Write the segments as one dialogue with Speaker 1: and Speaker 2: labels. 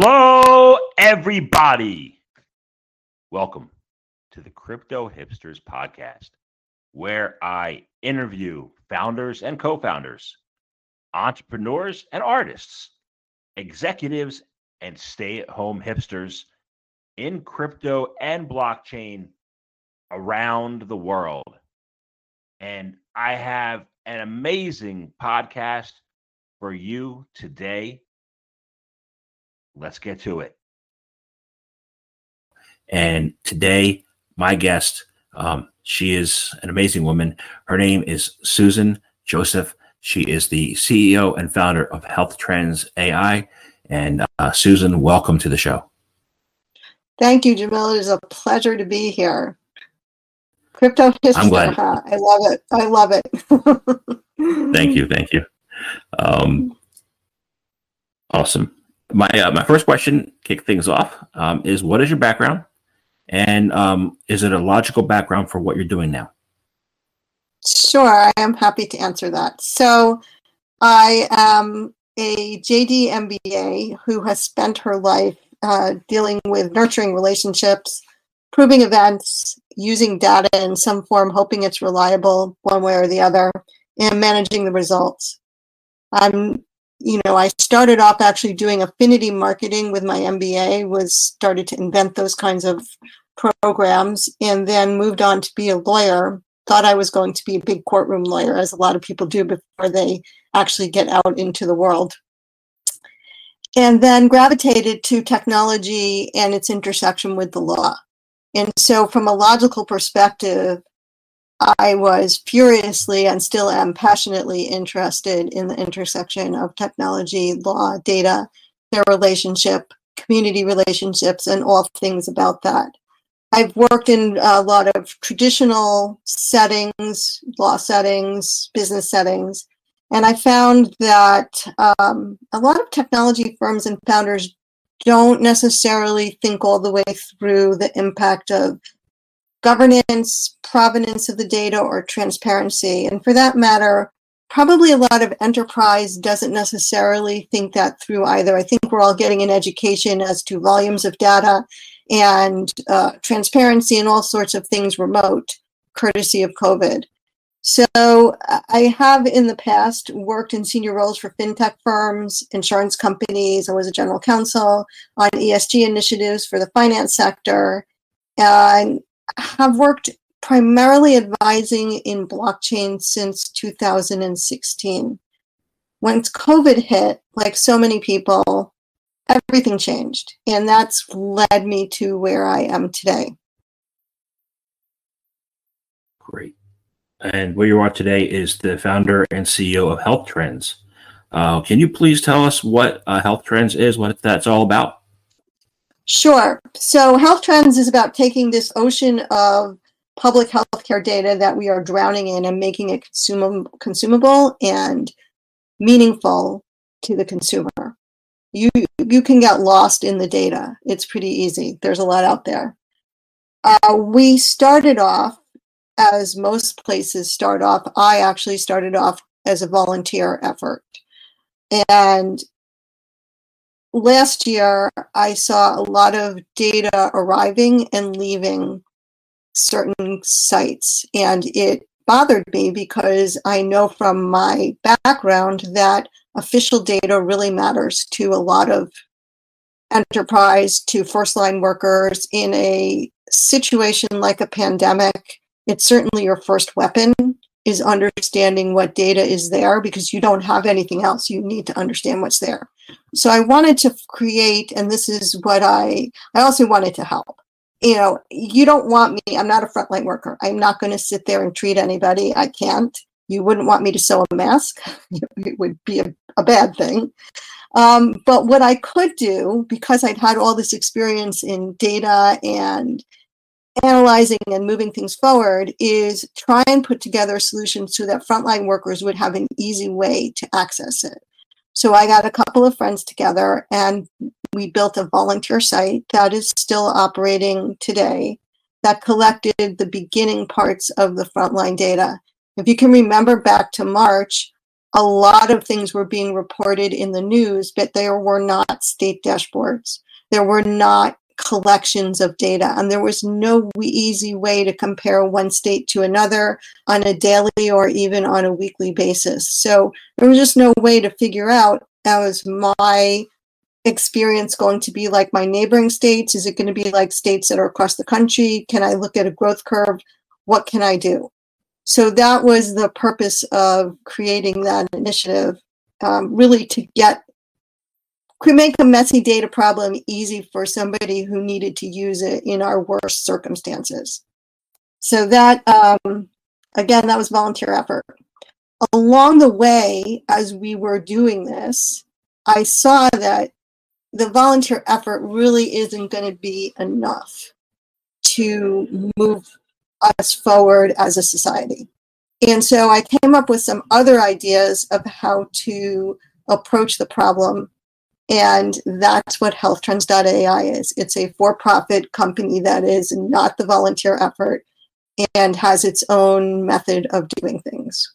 Speaker 1: Hello, everybody. Welcome to the Crypto Hipsters Podcast, where I interview founders and co founders, entrepreneurs and artists, executives and stay at home hipsters in crypto and blockchain around the world. And I have an amazing podcast for you today. Let's get to it. And today, my guest, um, she is an amazing woman. Her name is Susan Joseph. She is the CEO and founder of Health Trends AI. And uh, Susan, welcome to the show.
Speaker 2: Thank you, Jamil. It is a pleasure to be here. Crypto history.
Speaker 1: I'm glad.
Speaker 2: I love it. I love it.
Speaker 1: Thank you. Thank you. Um, awesome. My uh, my first question, kick things off, um, is what is your background, and um, is it a logical background for what you're doing now?
Speaker 2: Sure, I am happy to answer that. So, I am a JD MBA who has spent her life uh, dealing with nurturing relationships, proving events, using data in some form, hoping it's reliable one way or the other, and managing the results. I'm, you know, I started off actually doing affinity marketing with my MBA, was started to invent those kinds of programs, and then moved on to be a lawyer. Thought I was going to be a big courtroom lawyer, as a lot of people do before they actually get out into the world. And then gravitated to technology and its intersection with the law. And so, from a logical perspective, I was furiously and still am passionately interested in the intersection of technology, law, data, their relationship, community relationships, and all things about that. I've worked in a lot of traditional settings, law settings, business settings, and I found that um, a lot of technology firms and founders don't necessarily think all the way through the impact of governance, provenance of the data, or transparency. And for that matter, probably a lot of enterprise doesn't necessarily think that through either. I think we're all getting an education as to volumes of data and uh, transparency and all sorts of things remote, courtesy of COVID. So I have in the past worked in senior roles for fintech firms, insurance companies. I was a general counsel on ESG initiatives for the finance sector, and have worked primarily advising in blockchain since 2016. Once COVID hit, like so many people, everything changed, and that's led me to where I am today.
Speaker 1: Great. And where you are today is the founder and CEO of Health Trends. Uh, can you please tell us what uh, Health Trends is, what that's all about?
Speaker 2: Sure. So, Health Trends is about taking this ocean of public healthcare data that we are drowning in and making it consum- consumable and meaningful to the consumer. You you can get lost in the data. It's pretty easy. There's a lot out there. Uh, we started off as most places start off, I actually started off as a volunteer effort. And last year, I saw a lot of data arriving and leaving certain sites. And it bothered me because I know from my background that official data really matters to a lot of enterprise, to first line workers in a situation like a pandemic it's certainly your first weapon is understanding what data is there because you don't have anything else. You need to understand what's there. So I wanted to create, and this is what I, I also wanted to help. You know, you don't want me, I'm not a frontline worker. I'm not going to sit there and treat anybody. I can't. You wouldn't want me to sew a mask. it would be a, a bad thing. Um, but what I could do, because I'd had all this experience in data and analyzing and moving things forward is try and put together solutions so that frontline workers would have an easy way to access it. So I got a couple of friends together and we built a volunteer site that is still operating today that collected the beginning parts of the frontline data. If you can remember back to March, a lot of things were being reported in the news, but there were not state dashboards. There were not collections of data, and there was no easy way to compare one state to another on a daily or even on a weekly basis. So there was just no way to figure out was my experience going to be like my neighboring states? Is it going to be like states that are across the country? Can I look at a growth curve? What can I do? So that was the purpose of creating that initiative, um, really to get make a messy data problem easy for somebody who needed to use it in our worst circumstances. So that um, again, that was volunteer effort. Along the way, as we were doing this, I saw that the volunteer effort really isn't going to be enough to move us forward as a society. And so I came up with some other ideas of how to approach the problem. And that's what healthtrends.ai is. It's a for profit company that is not the volunteer effort and has its own method of doing things.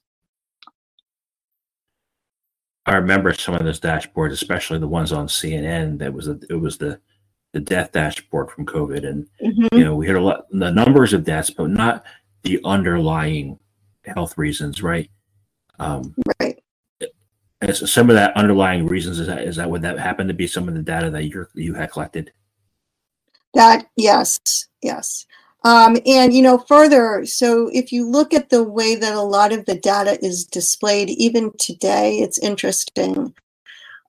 Speaker 1: I remember some of those dashboards, especially the ones on CNN. That was a, it was the the death dashboard from COVID, and mm-hmm. you know we heard a lot the numbers of deaths, but not the underlying health reasons, right?
Speaker 2: Um, right.
Speaker 1: As some of that underlying reasons is that is that would that happen to be some of the data that you you had collected?
Speaker 2: That yes, yes. Um, and you know further, so if you look at the way that a lot of the data is displayed, even today, it's interesting.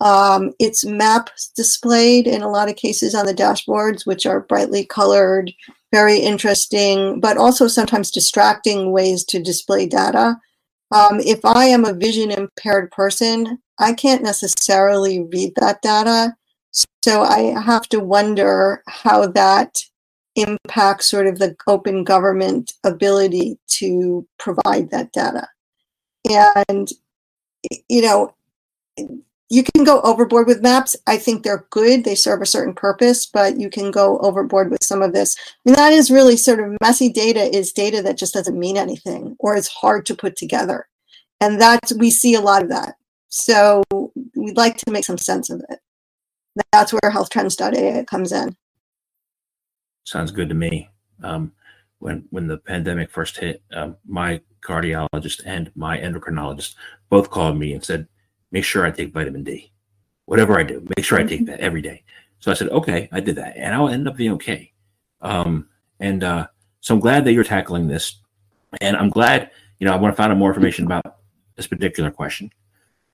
Speaker 2: Um, it's maps displayed in a lot of cases on the dashboards, which are brightly colored, very interesting, but also sometimes distracting ways to display data. Um, if I am a vision impaired person, I can't necessarily read that data. So I have to wonder how that impacts sort of the open government ability to provide that data. And, you know, you can go overboard with maps. I think they're good. They serve a certain purpose, but you can go overboard with some of this. And that is really sort of messy data is data that just doesn't mean anything or is hard to put together. And that's, we see a lot of that. So we'd like to make some sense of it. That's where healthtrends.ai comes in
Speaker 1: sounds good to me. Um, when when the pandemic first hit, um, my cardiologist and my endocrinologist both called me and said, "Make sure I take vitamin D, whatever I do. Make sure I take that every day." So I said, "Okay, I did that, and I'll end up being okay." Um, and uh, so I'm glad that you're tackling this, and I'm glad you know I want to find out more information about this particular question.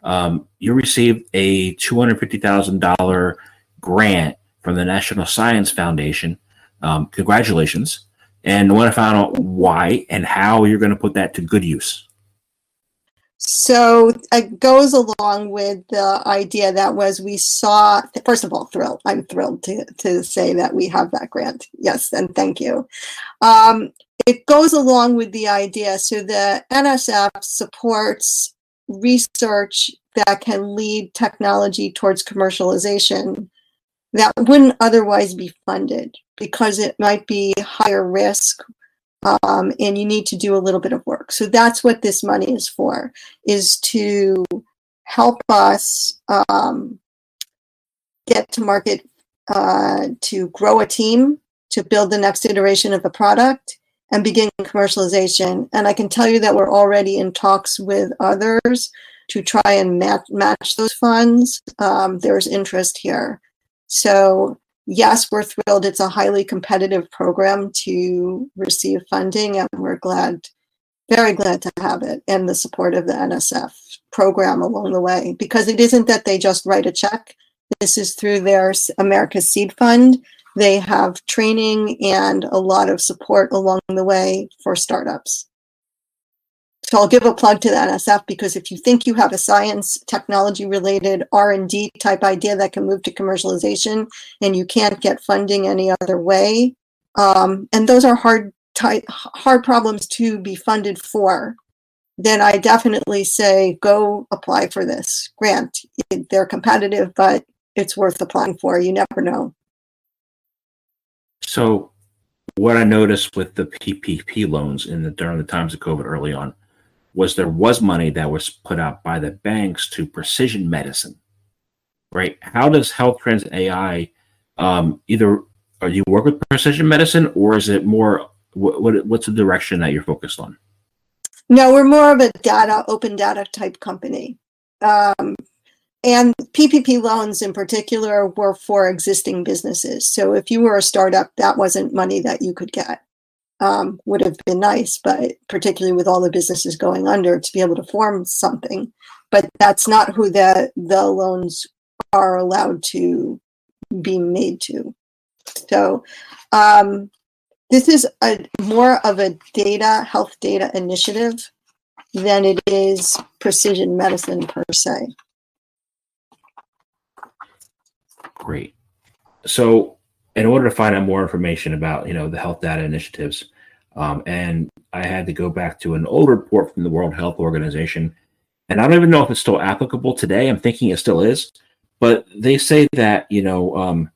Speaker 1: Um, you received a two hundred fifty thousand dollar grant from the National Science Foundation um, congratulations. And I want to find out why and how you're going to put that to good use.
Speaker 2: So it goes along with the idea that was we saw, first of all, thrilled. I'm thrilled to, to say that we have that grant. Yes, and thank you. Um, it goes along with the idea. So the NSF supports research that can lead technology towards commercialization that wouldn't otherwise be funded because it might be higher risk um, and you need to do a little bit of work. So that's what this money is for, is to help us um, get to market, uh, to grow a team, to build the next iteration of the product, and begin commercialization. And I can tell you that we're already in talks with others to try and match, match those funds. Um, there's interest here. So yes, we're thrilled. It's a highly competitive program to receive funding, and we're glad, very glad to have it and the support of the NSF program along the way. Because it isn't that they just write a check. This is through their America's Seed Fund. They have training and a lot of support along the way for startups. So I'll give a plug to the NSF because if you think you have a science technology related R&D type idea that can move to commercialization and you can't get funding any other way, um, and those are hard ty- hard problems to be funded for, then I definitely say go apply for this grant. They're competitive, but it's worth applying for. You never know.
Speaker 1: So, what I noticed with the PPP loans in the during the times of COVID early on, was there was money that was put out by the banks to precision medicine, right? How does Health Trends AI um, either are you work with precision medicine or is it more what, what what's the direction that you're focused on?
Speaker 2: No, we're more of a data open data type company. Um, and PPP loans in particular were for existing businesses. So if you were a startup, that wasn't money that you could get. Um, would have been nice, but particularly with all the businesses going under, to be able to form something. But that's not who the the loans are allowed to be made to. So um, this is a more of a data health data initiative than it is precision medicine per se.
Speaker 1: Great. So, in order to find out more information about you know the health data initiatives, um, and I had to go back to an old report from the World Health Organization, and I don't even know if it's still applicable today. I'm thinking it still is, but they say that you know um,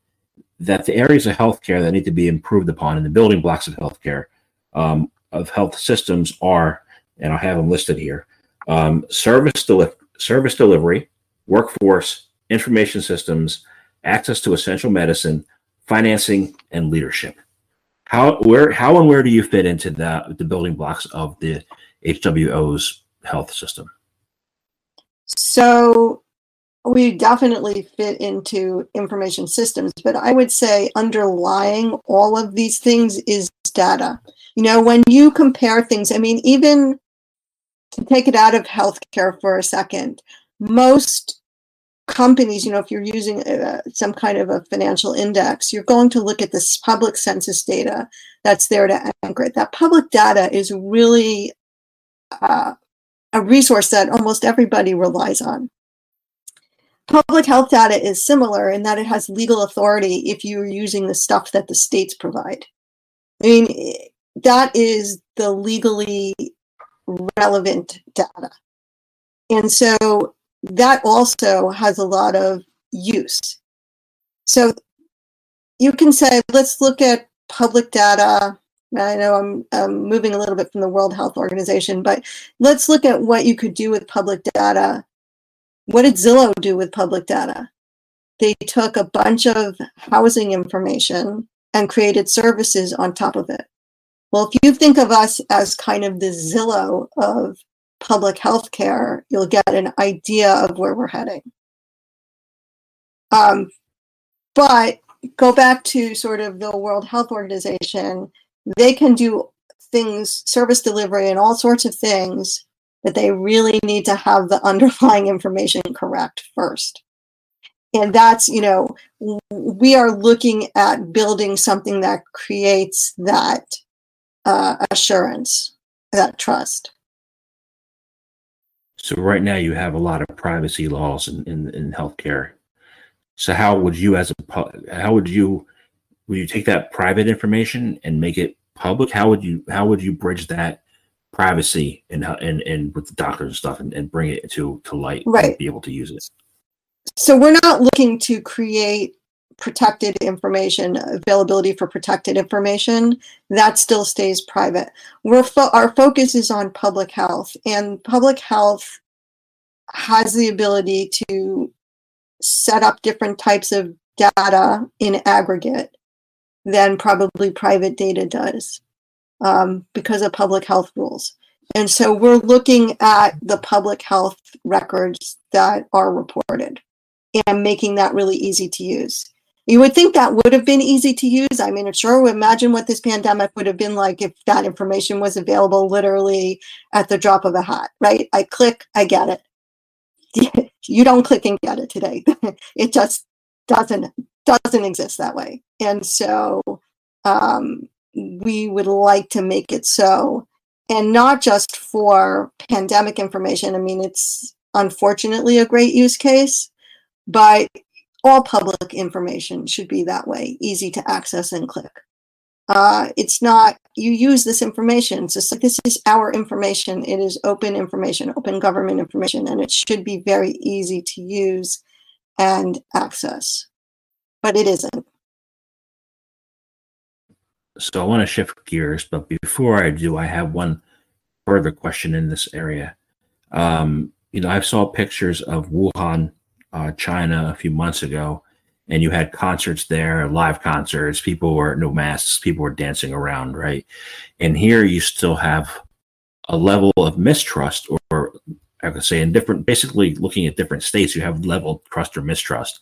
Speaker 1: that the areas of healthcare that need to be improved upon and the building blocks of healthcare um, of health systems are, and I'll have them listed here: um, service deli- service delivery, workforce, information systems access to essential medicine, financing, and leadership. How where how and where do you fit into the the building blocks of the HWO's health system?
Speaker 2: So we definitely fit into information systems, but I would say underlying all of these things is data. You know, when you compare things, I mean, even to take it out of healthcare for a second, most companies, you know, if you're using uh, some kind of a financial index, you're going to look at this public census data that's there to anchor it. That public data is really uh, a resource that almost everybody relies on. Public health data is similar in that it has legal authority if you're using the stuff that the states provide. I mean, that is the legally relevant data. And so that also has a lot of use. So you can say, let's look at public data. I know I'm, I'm, moving a little bit from the World Health Organization, but let's look at what you could do with public data. What did Zillow do with public data? They took a bunch of housing information and created services on top of it. Well, if you think of us as kind of the Zillow of public health care, you'll get an idea of where we're heading. Um, but go back to sort of the World Health Organization, they can do things, service delivery, and all sorts of things, but they really need to have the underlying information correct first. And that's, you know, we are looking at building something that creates that uh, assurance, that trust.
Speaker 1: So right now you have a lot of privacy laws in, in, in healthcare. So how would you as a how would you would you take that private information and make it public? How would you how would you bridge that privacy and and, and with the doctors and stuff and, and bring it to to light
Speaker 2: right. and
Speaker 1: be able to use it?
Speaker 2: So we're not looking to create protected information availability for protected information that still stays private. We're fo- our focus is on public health and public health has the ability to set up different types of data in aggregate than probably private data does um, because of public health rules. And so we're looking at the public health records that are reported and making that really easy to use you would think that would have been easy to use. I mean, sure, imagine what this pandemic would have been like if that information was available literally at the drop of a hat, right? I click, I get it. you don't click and get it today. it just doesn't doesn't exist that way. And so um, we would like to make it so, and not just for pandemic information. I mean, it's unfortunately a great use case, but all public information should be that way, easy to access and click. Uh, it's not, you use this information. It's just like this is our information. It is open information, open government information, and it should be very easy to use and access. But it isn't.
Speaker 1: So I want to shift gears, but before I do, I have one further question in this area. Um, you know, I saw pictures of Wuhan, uh, China, a few months ago, and you had concerts there, live concerts. People were no masks, people were dancing around, right? And here you still have a level of mistrust, or, I could say, in different, basically looking at different states, you have level trust or mistrust.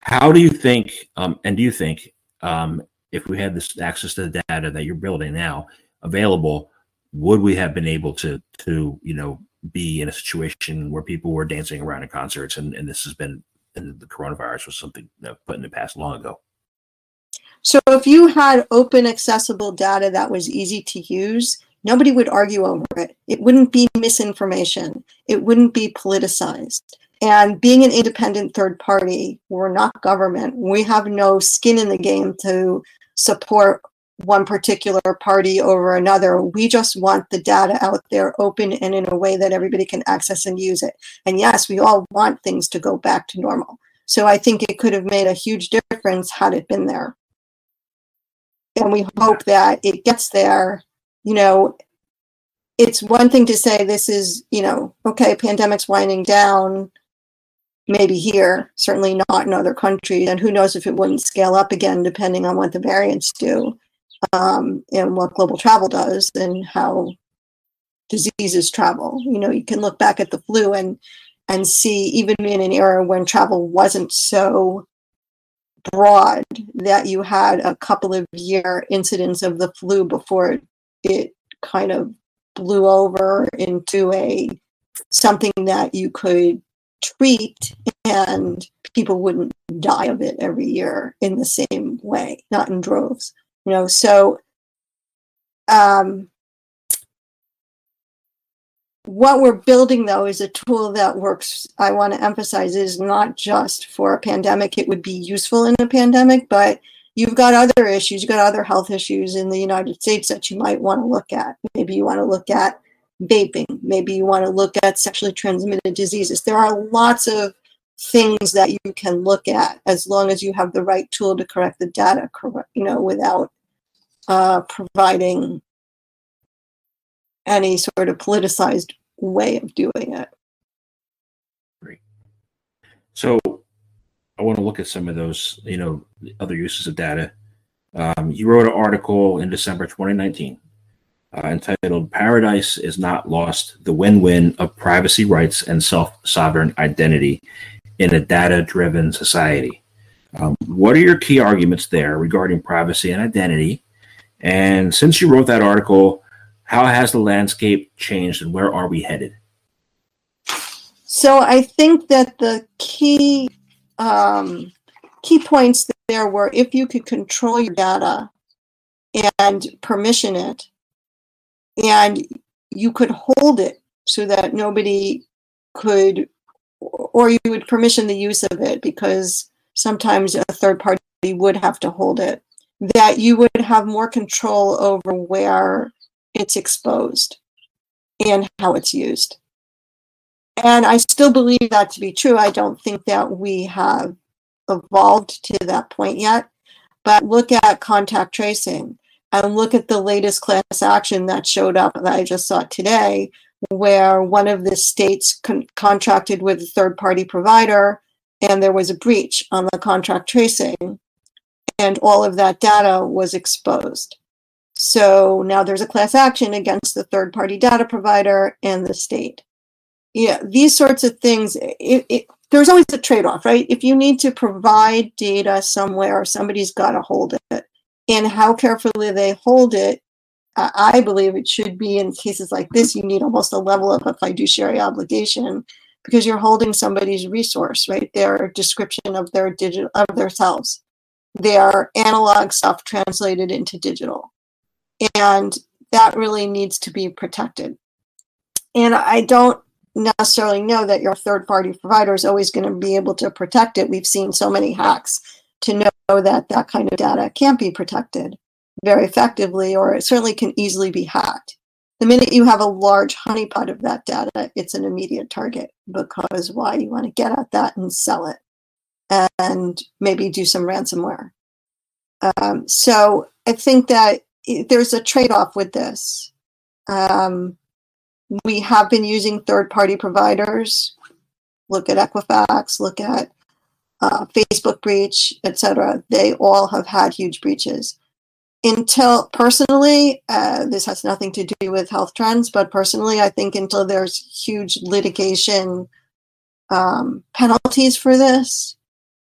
Speaker 1: How do you think, um, and do you think, um, if we had this access to the data that you're building now available, would we have been able to, to you know, be in a situation where people were dancing around in concerts, and, and this has been, and the coronavirus was something put in the past long ago.
Speaker 2: So if you had open accessible data that was easy to use, nobody would argue over it. It wouldn't be misinformation. It wouldn't be politicized. And being an independent third party, we're not government. We have no skin in the game to support one particular party over another. We just want the data out there open and in a way that everybody can access and use it. And yes, we all want things to go back to normal. So I think it could have made a huge difference had it been there. And we hope that it gets there. You know, it's one thing to say this is, you know, okay, pandemic's winding down maybe here, certainly not in other countries. And who knows if it wouldn't scale up again, depending on what the variants do um, and what global travel does and how diseases travel. You know, you can look back at the flu and and see even in an era when travel wasn't so broad that you had a couple of year incidents of the flu before it kind of blew over into a something that you could treat and people wouldn't die of it every year in the same way, not in droves. You know, so um, what we're building though is a tool that works i want to emphasize is not just for a pandemic it would be useful in a pandemic but you've got other issues you've got other health issues in the united states that you might want to look at maybe you want to look at vaping. Maybe you want to look at sexually transmitted diseases. There are lots of things that you can look at as long as you have the right tool to correct the data, correct you know, without uh, providing any sort of politicized way of doing it.
Speaker 1: Great. So I want to look at some of those, you know, other uses of data. Um, you wrote an article in December 2019 uh, entitled Paradise is Not Lost The Win Win of Privacy Rights and Self Sovereign Identity in a Data Driven Society. Um, what are your key arguments there regarding privacy and identity? And since you wrote that article, how has the landscape changed and where are we headed?
Speaker 2: So I think that the key um, key points there were if you could control your data and permission it, and you could hold it so that nobody could or you would permission the use of it because sometimes a third party would have to hold it that you would have more control over where it's exposed and how it's used. And i still believe that to be true. I don't think that we have evolved to that point yet. But look at contact tracing and look at the latest class action that showed up that I just saw today, where one of the states con- contracted with a third party provider and there was a breach on the contract tracing, and all of that data was exposed. So now there's a class action against the third party data provider and the state. Yeah, these sorts of things, it, it, there's always a trade off, right? If you need to provide data somewhere, somebody's got to hold it and how carefully they hold it, I believe it should be in cases like this, you need almost a level of a fiduciary obligation because you're holding somebody's resource, right? Their description of their digital of themselves, their analog stuff translated into digital. And that really needs to be protected. And I don't necessarily know that your third party provider is always going to be able to protect it. We've seen so many hacks to know that that kind of data can't be protected very effectively, or it certainly can easily be hacked. The minute you have a large honeypot of that data, it's an immediate target because why you want to get at that and sell it and maybe do some ransomware. Um, so I think that there's a trade off with this. Um, we have been using third party providers. Look at Equifax, look at uh, Facebook breach, etc. They all have had huge breaches. Until personally, uh, this has nothing to do with health trends, but personally, I think until there's huge litigation um, penalties for this,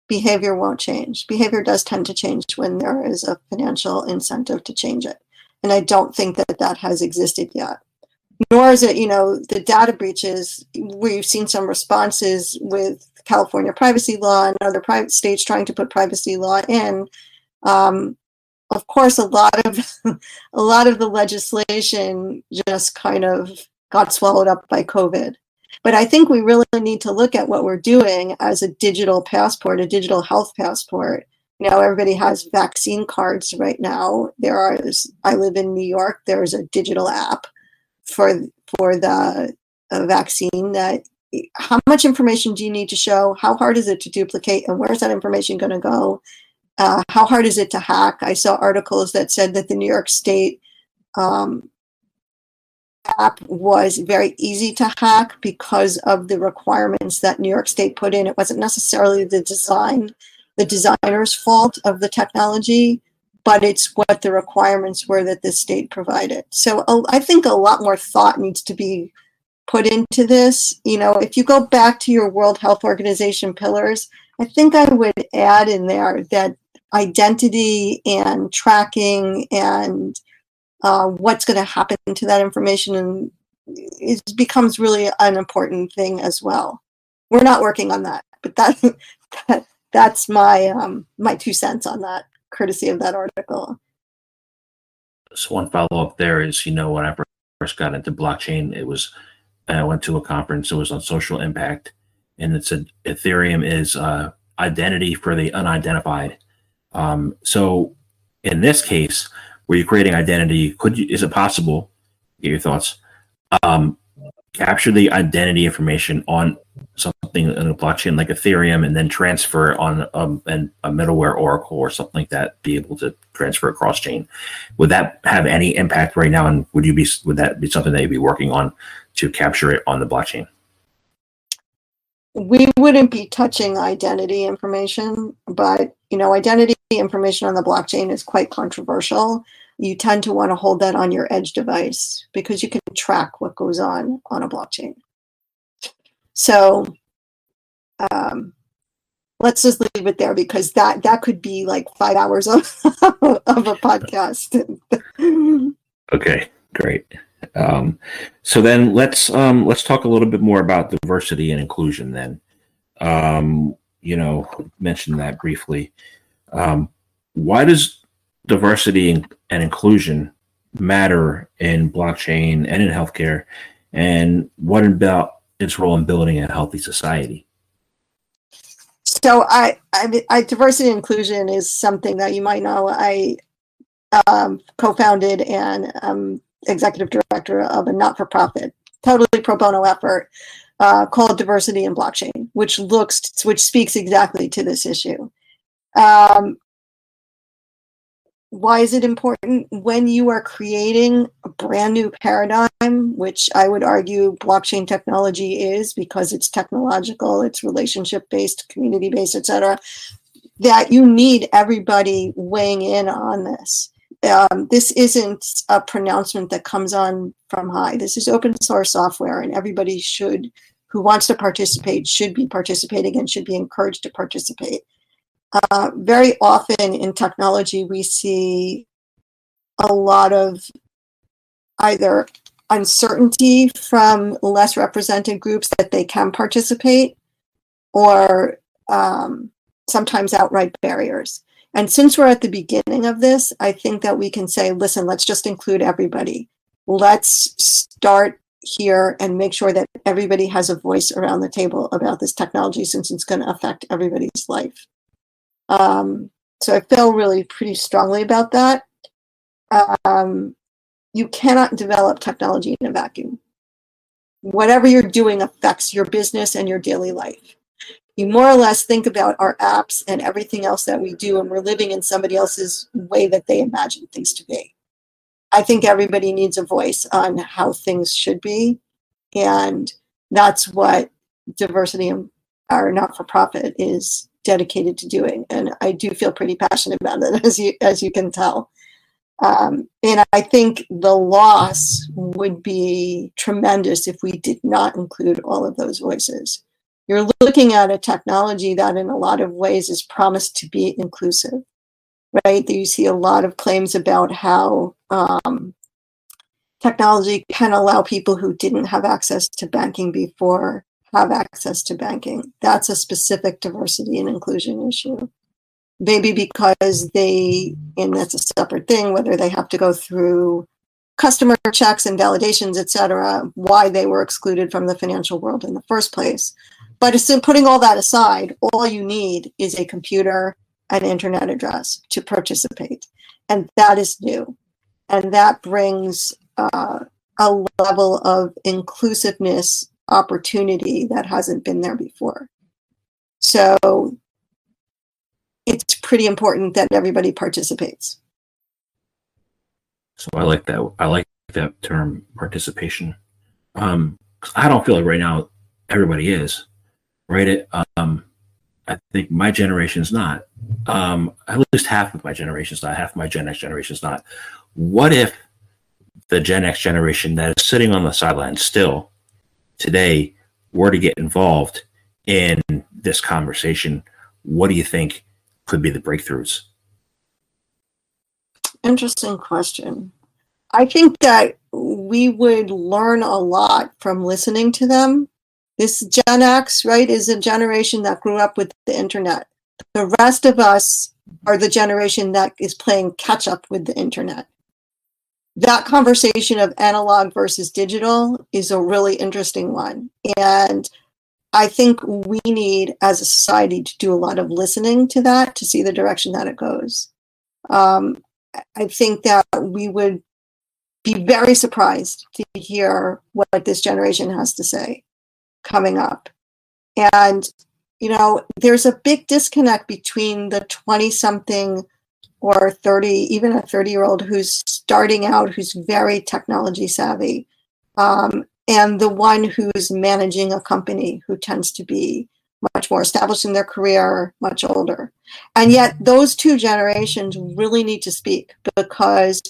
Speaker 2: behavior won't change. Behavior does tend to change when there is a financial incentive to change it. And I don't think that that has existed yet. Nor is it, you know, the data breaches. We've seen some responses with California privacy law and other private states trying to put privacy law in. Um, of course, a lot of a lot of the legislation just kind of got swallowed up by COVID. But I think we really need to look at what we're doing as a digital passport, a digital health passport. You know, everybody has vaccine cards right now. There are. I live in New York. There's a digital app for for the vaccine that how much information do you need to show? How hard is it to duplicate? And where's that information going to go? Uh, how hard is it to hack? I saw articles that said that the New York State um, app was very easy to hack because of the requirements that New York State put in. It wasn't necessarily the design, the designer's fault of the technology, but it's what the requirements were that the state provided. So uh, I think a lot more thought needs to be put into this. You know, if you go back to your World Health Organization pillars, I think I would add in there that identity and tracking and uh, what's going to happen to that information and it becomes really an important thing as well. We're not working on that, but that, that that's my um, my two cents on that, courtesy of that article.
Speaker 1: So one follow up there is, you know, when I first got into blockchain, it was I went to a conference. It was on social impact, and it said Ethereum is uh, identity for the unidentified. Um, so, in this case, where you're creating identity, could you, is it possible? Get your thoughts. Um, capture the identity information on something in a blockchain like Ethereum, and then transfer on um, an, a middleware Oracle or something like that. Be able to transfer across chain. Would that have any impact right now? And would you be would that be something that you'd be working on to capture it on the blockchain?
Speaker 2: We wouldn't be touching identity information, but you know, identity information on the blockchain is quite controversial. You tend to want to hold that on your edge device because you can track what goes on on a blockchain. So um, let's just leave it there because that that could be like five hours of, of a podcast.
Speaker 1: okay, great. Um, so then let's um, let's talk a little bit more about diversity and inclusion. Then, um, you know, mention that briefly. Um, why does diversity and inclusion matter in blockchain and in healthcare? And what about its role in building a healthy society?
Speaker 2: So, I, I, I diversity and inclusion is something that you might know. I um, co-founded and um, executive director of a not-for-profit, totally pro bono effort uh, called Diversity in Blockchain, which looks which speaks exactly to this issue. Um, why is it important when you are creating a brand new paradigm which i would argue blockchain technology is because it's technological it's relationship based community based etc that you need everybody weighing in on this um, this isn't a pronouncement that comes on from high. This is open source software, and everybody should, who wants to participate, should be participating and should be encouraged to participate. Uh, very often in technology, we see a lot of either uncertainty from less represented groups that they can participate, or um, sometimes outright barriers. And since we're at the beginning of this, I think that we can say, listen, let's just include everybody. Let's start here and make sure that everybody has a voice around the table about this technology since it's going to affect everybody's life. Um, so I feel really pretty strongly about that. Um, you cannot develop technology in a vacuum. Whatever you're doing affects your business and your daily life you more or less think about our apps and everything else that we do, and we're living in somebody else's way that they imagine things to be. I think everybody needs a voice on how things should be. And that's what diversity and our not for profit is dedicated to doing. And I do feel pretty passionate about it, as you as you can tell. Um, and I think the loss would be tremendous if we did not include all of those voices. You're looking at a technology that, in a lot of ways, is promised to be inclusive, right? You see a lot of claims about how um, technology can allow people who didn't have access to banking before have access to banking. That's a specific diversity and inclusion issue. Maybe because they, and that's a separate thing, whether they have to go through customer checks and validations, et cetera, why they were excluded from the financial world in the first place. But putting all that aside, all you need is a computer and internet address to participate. And that is new. And that brings uh, a level of inclusiveness opportunity that hasn't been there before. So it's pretty important that everybody participates.
Speaker 1: So I like that. I like that term participation. Um, I don't feel like right now everybody is right. It, um, I think my generation is not. Um, at least half of my generation is not. Half of my Gen X generation is not. What if the Gen X generation that is sitting on the sidelines still today were to get involved in this conversation, what do you think could be the breakthroughs?
Speaker 2: Interesting question. I think that we would learn a lot from listening to them. This Gen X, right, is a generation that grew up with the internet. The rest of us are the generation that is playing catch up with the internet that conversation of analog versus digital is a really interesting one. And I think we need, as a society, to do a lot of listening to that to see the direction that it goes. Um, I think that we would be very surprised to hear what this generation has to say coming up. And, you know, there's a big disconnect between the 20 something or 30, even a 30 year old who's starting out, who's very technology savvy, um, and the one who's managing a company who tends to be much more established in their career, much older. And yet, those two generations really need to speak because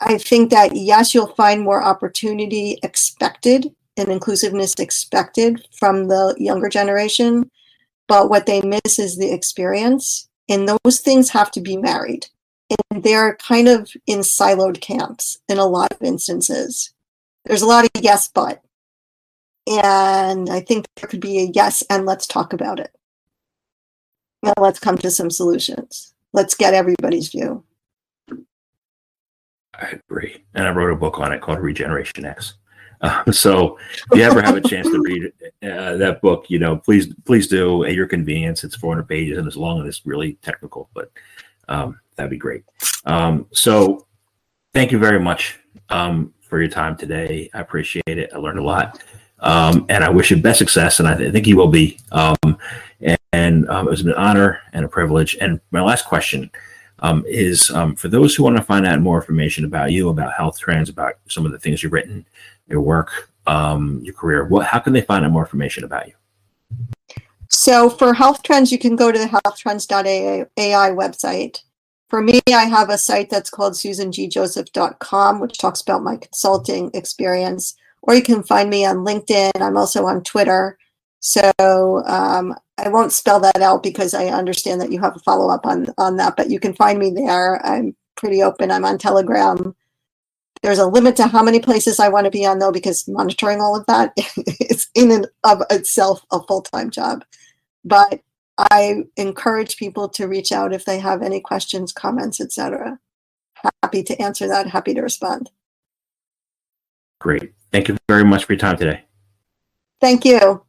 Speaker 2: I think that, yes, you'll find more opportunity expected and inclusiveness expected from the younger generation. But what they miss is the experience and those things have to be married. And they're kind of in siloed camps in a lot of instances. There's a lot of yes, but. And I think there could be a yes, and let's talk about it. Now let's come to some solutions. Let's get everybody's view.
Speaker 1: I agree. And I wrote a book on it called Regeneration X. Uh, so if you ever have a chance to read uh, that book, you know, please please do at your convenience. It's 400 pages and it's long and it's really technical, but um, that'd be great. Um, so thank you very much um, for your time today. I appreciate it. I learned a lot. Um, and I wish you best success, and I, th- I think you will be. Um, and, and it was an honor and a privilege. And my last question is for those who want to find out more information about you, about health trends, about some of the things you've written, your work, um, your career. What? How can they find out more information about you?
Speaker 2: So for health trends, you can go to the healthtrends.ai website. For me, I have a site that's called susangJoseph.com, which talks about my consulting experience. Or you can find me on LinkedIn. I'm also on Twitter. So um, I won't spell that out because I understand that you have a follow up on on that. But you can find me there. I'm pretty open. I'm on Telegram. There's a limit to how many places I want to be on, though, because monitoring all of that is in and of itself a full time job. But I encourage people to reach out if they have any questions, comments, etc. Happy to answer that. Happy to respond.
Speaker 1: Great. Thank you very much for your time today.
Speaker 2: Thank you.